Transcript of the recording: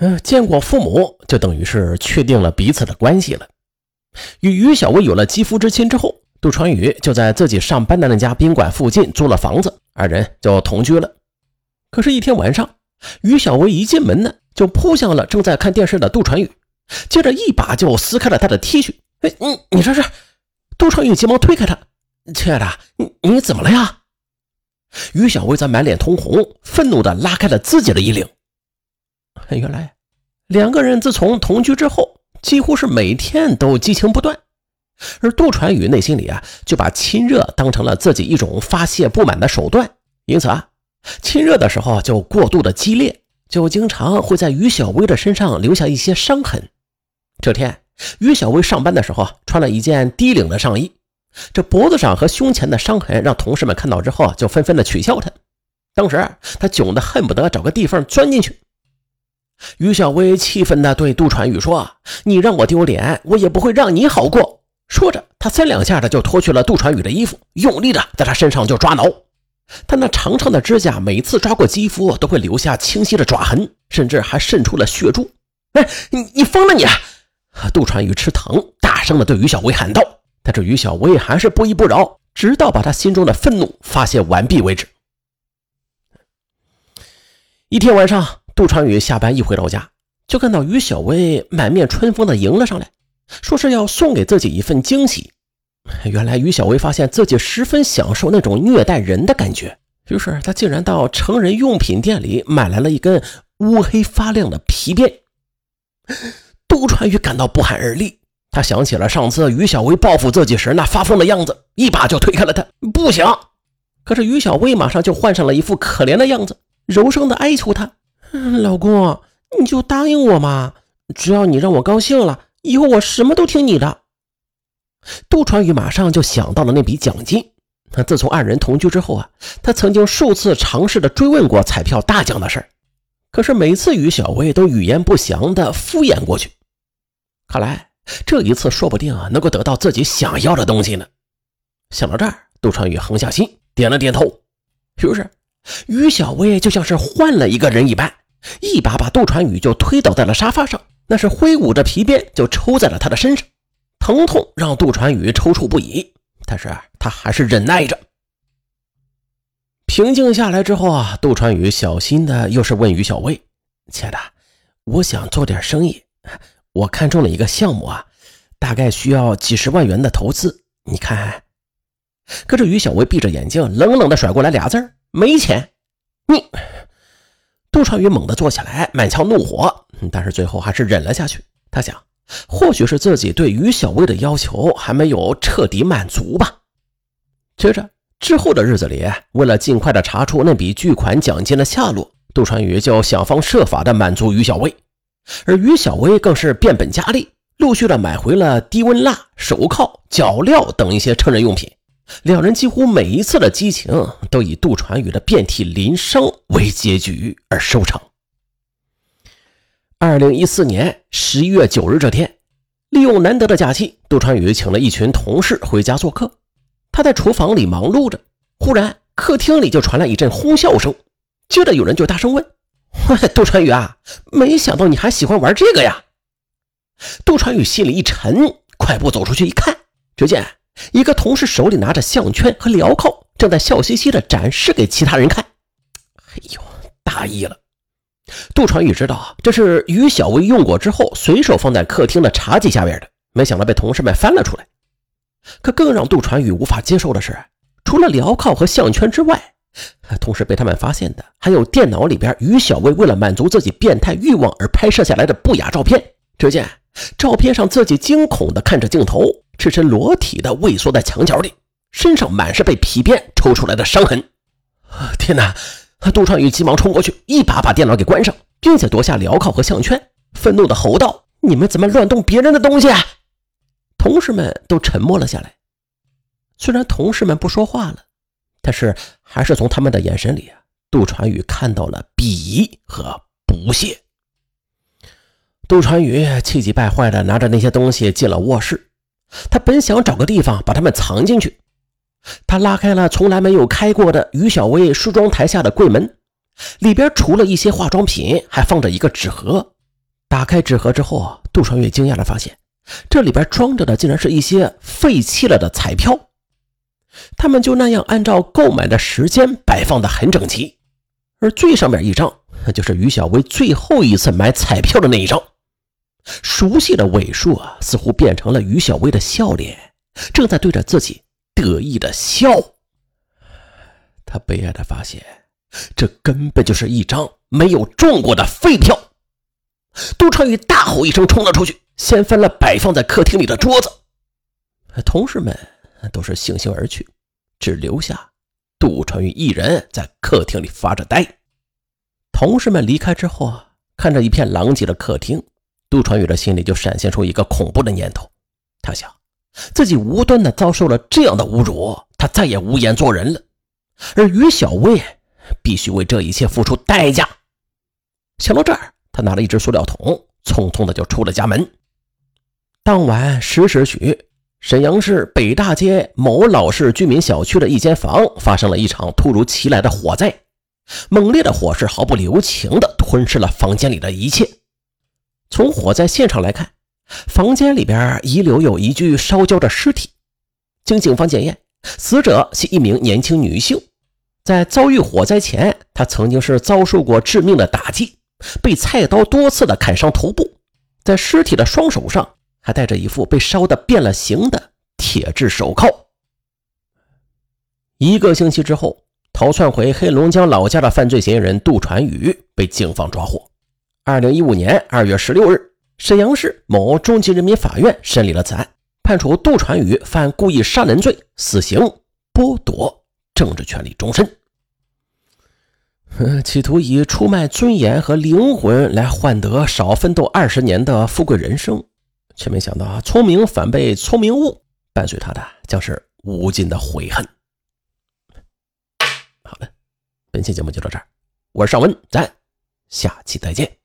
嗯，见过父母，就等于是确定了彼此的关系了。与于小薇有了肌肤之亲之后，杜传宇就在自己上班的那家宾馆附近租了房子，二人就同居了。可是，一天晚上，于小薇一进门呢，就扑向了正在看电视的杜传宇，接着一把就撕开了他的 T 恤。哎，你你这是？杜传宇急忙推开他：“亲爱的，你你怎么了呀？”于小薇则满脸通红，愤怒地拉开了自己的衣领。原来，两个人自从同居之后，几乎是每天都激情不断。而杜传宇内心里啊，就把亲热当成了自己一种发泄不满的手段，因此啊，亲热的时候就过度的激烈，就经常会在于小薇的身上留下一些伤痕。这天，于小薇上班的时候穿了一件低领的上衣，这脖子上和胸前的伤痕让同事们看到之后就纷纷的取笑她。当时她窘得恨不得找个地缝钻进去。于小薇气愤地对杜传宇说：“你让我丢脸，我也不会让你好过。”说着，他三两下的就脱去了杜传宇的衣服，用力的在他身上就抓挠。他那长长的指甲每次抓过肌肤都会留下清晰的爪痕，甚至还渗出了血珠。哎，你你疯了你！杜传宇吃疼，大声的对于小薇喊道。但是于小薇还是不依不饶，直到把他心中的愤怒发泄完毕为止。一天晚上。杜传宇下班一回到家，就看到于小薇满面春风的迎了上来，说是要送给自己一份惊喜。原来于小薇发现自己十分享受那种虐待人的感觉，于是她竟然到成人用品店里买来了一根乌黑发亮的皮鞭。杜传宇感到不寒而栗，他想起了上次于小薇报复自己时那发疯的样子，一把就推开了他。不行！可是于小薇马上就换上了一副可怜的样子，柔声的哀求他。老公，你就答应我嘛！只要你让我高兴了，以后我什么都听你的。杜传宇马上就想到了那笔奖金。他自从二人同居之后啊，他曾经数次尝试的追问过彩票大奖的事可是每次于小薇都语焉不详的敷衍过去。看来这一次说不定啊能够得到自己想要的东西呢。想到这儿，杜传宇横下心，点了点头。于是，于小薇就像是换了一个人一般。一把把杜传宇就推倒在了沙发上，那是挥舞着皮鞭就抽在了他的身上，疼痛让杜传宇抽搐不已，但是他还是忍耐着。平静下来之后啊，杜传宇小心的又是问于小薇：“亲爱的，我想做点生意，我看中了一个项目啊，大概需要几十万元的投资，你看？”可是于小薇闭着眼睛，冷冷的甩过来俩字没钱。”你。杜传宇猛地坐起来，满腔怒火，但是最后还是忍了下去。他想，或许是自己对于小薇的要求还没有彻底满足吧。接着之后的日子里，为了尽快的查出那笔巨款奖金的下落，杜传宇就想方设法的满足于小薇，而于小薇更是变本加厉，陆续的买回了低温蜡、手铐、脚镣等一些成人用品。两人几乎每一次的激情都以杜传宇的遍体鳞伤为结局而收场。二零一四年十一月九日这天，利用难得的假期，杜传宇请了一群同事回家做客。他在厨房里忙碌着，忽然客厅里就传来一阵哄笑声，接着有人就大声问：“杜传宇啊，没想到你还喜欢玩这个呀？”杜传宇心里一沉，快步走出去一看，只见。一个同事手里拿着项圈和镣铐，正在笑嘻嘻地展示给其他人看。哎呦，大意了！杜传宇知道这是于小薇用过之后随手放在客厅的茶几下边的，没想到被同事们翻了出来。可更让杜传宇无法接受的是，除了镣铐和项圈之外，同时被他们发现的还有电脑里边于小薇为了满足自己变态欲望而拍摄下来的不雅照片。只见照片上自己惊恐地看着镜头。赤身裸体的畏缩在墙角里，身上满是被皮鞭抽出来的伤痕。天哪！杜传宇急忙冲过去，一把把电脑给关上，并且夺下镣铐和项圈，愤怒地吼道：“你们怎么乱动别人的东西啊？”同事们都沉默了下来。虽然同事们不说话了，但是还是从他们的眼神里，杜传宇看到了鄙夷和不屑。杜传宇气急败坏地拿着那些东西进了卧室。他本想找个地方把他们藏进去，他拉开了从来没有开过的于小薇梳妆台下的柜门，里边除了一些化妆品，还放着一个纸盒，打开纸盒之后，杜双月惊讶的发现，这里边装着的竟然是一些废弃了的彩票。他们就那样按照购买的时间摆放的很整齐，而最上面一张，就是于小薇最后一次买彩票的那一张。熟悉的尾数啊，似乎变成了于小薇的笑脸，正在对着自己得意的笑。他悲哀的发现，这根本就是一张没有中过的废票。杜传宇大吼一声，冲了出去，掀翻了摆放在客厅里的桌子。同事们都是悻悻而去，只留下杜传宇一人在客厅里发着呆。同事们离开之后啊，看着一片狼藉的客厅，杜传宇的心里就闪现出一个恐怖的念头。他想，自己无端的遭受了这样的侮辱，他再也无颜做人了。而于小薇必须为这一切付出代价。想到这儿。他拿了一只塑料桶，匆匆的就出了家门。当晚十时许，沈阳市北大街某老式居民小区的一间房发生了一场突如其来的火灾，猛烈的火势毫不留情的吞噬了房间里的一切。从火灾现场来看，房间里边遗留有一具烧焦的尸体。经警方检验，死者是一名年轻女性，在遭遇火灾前，她曾经是遭受过致命的打击。被菜刀多次的砍伤头部，在尸体的双手上还戴着一副被烧的变了形的铁质手铐。一个星期之后，逃窜回黑龙江老家的犯罪嫌疑人杜传宇被警方抓获。二零一五年二月十六日，沈阳市某中级人民法院审理了此案，判处杜传宇犯故意杀人罪，死刑，剥夺政治权利终身。企图以出卖尊严和灵魂来换得少奋斗二十年的富贵人生，却没想到聪明反被聪明误，伴随他的将是无尽的悔恨。好了，本期节目就到这儿，我是尚文，咱下期再见。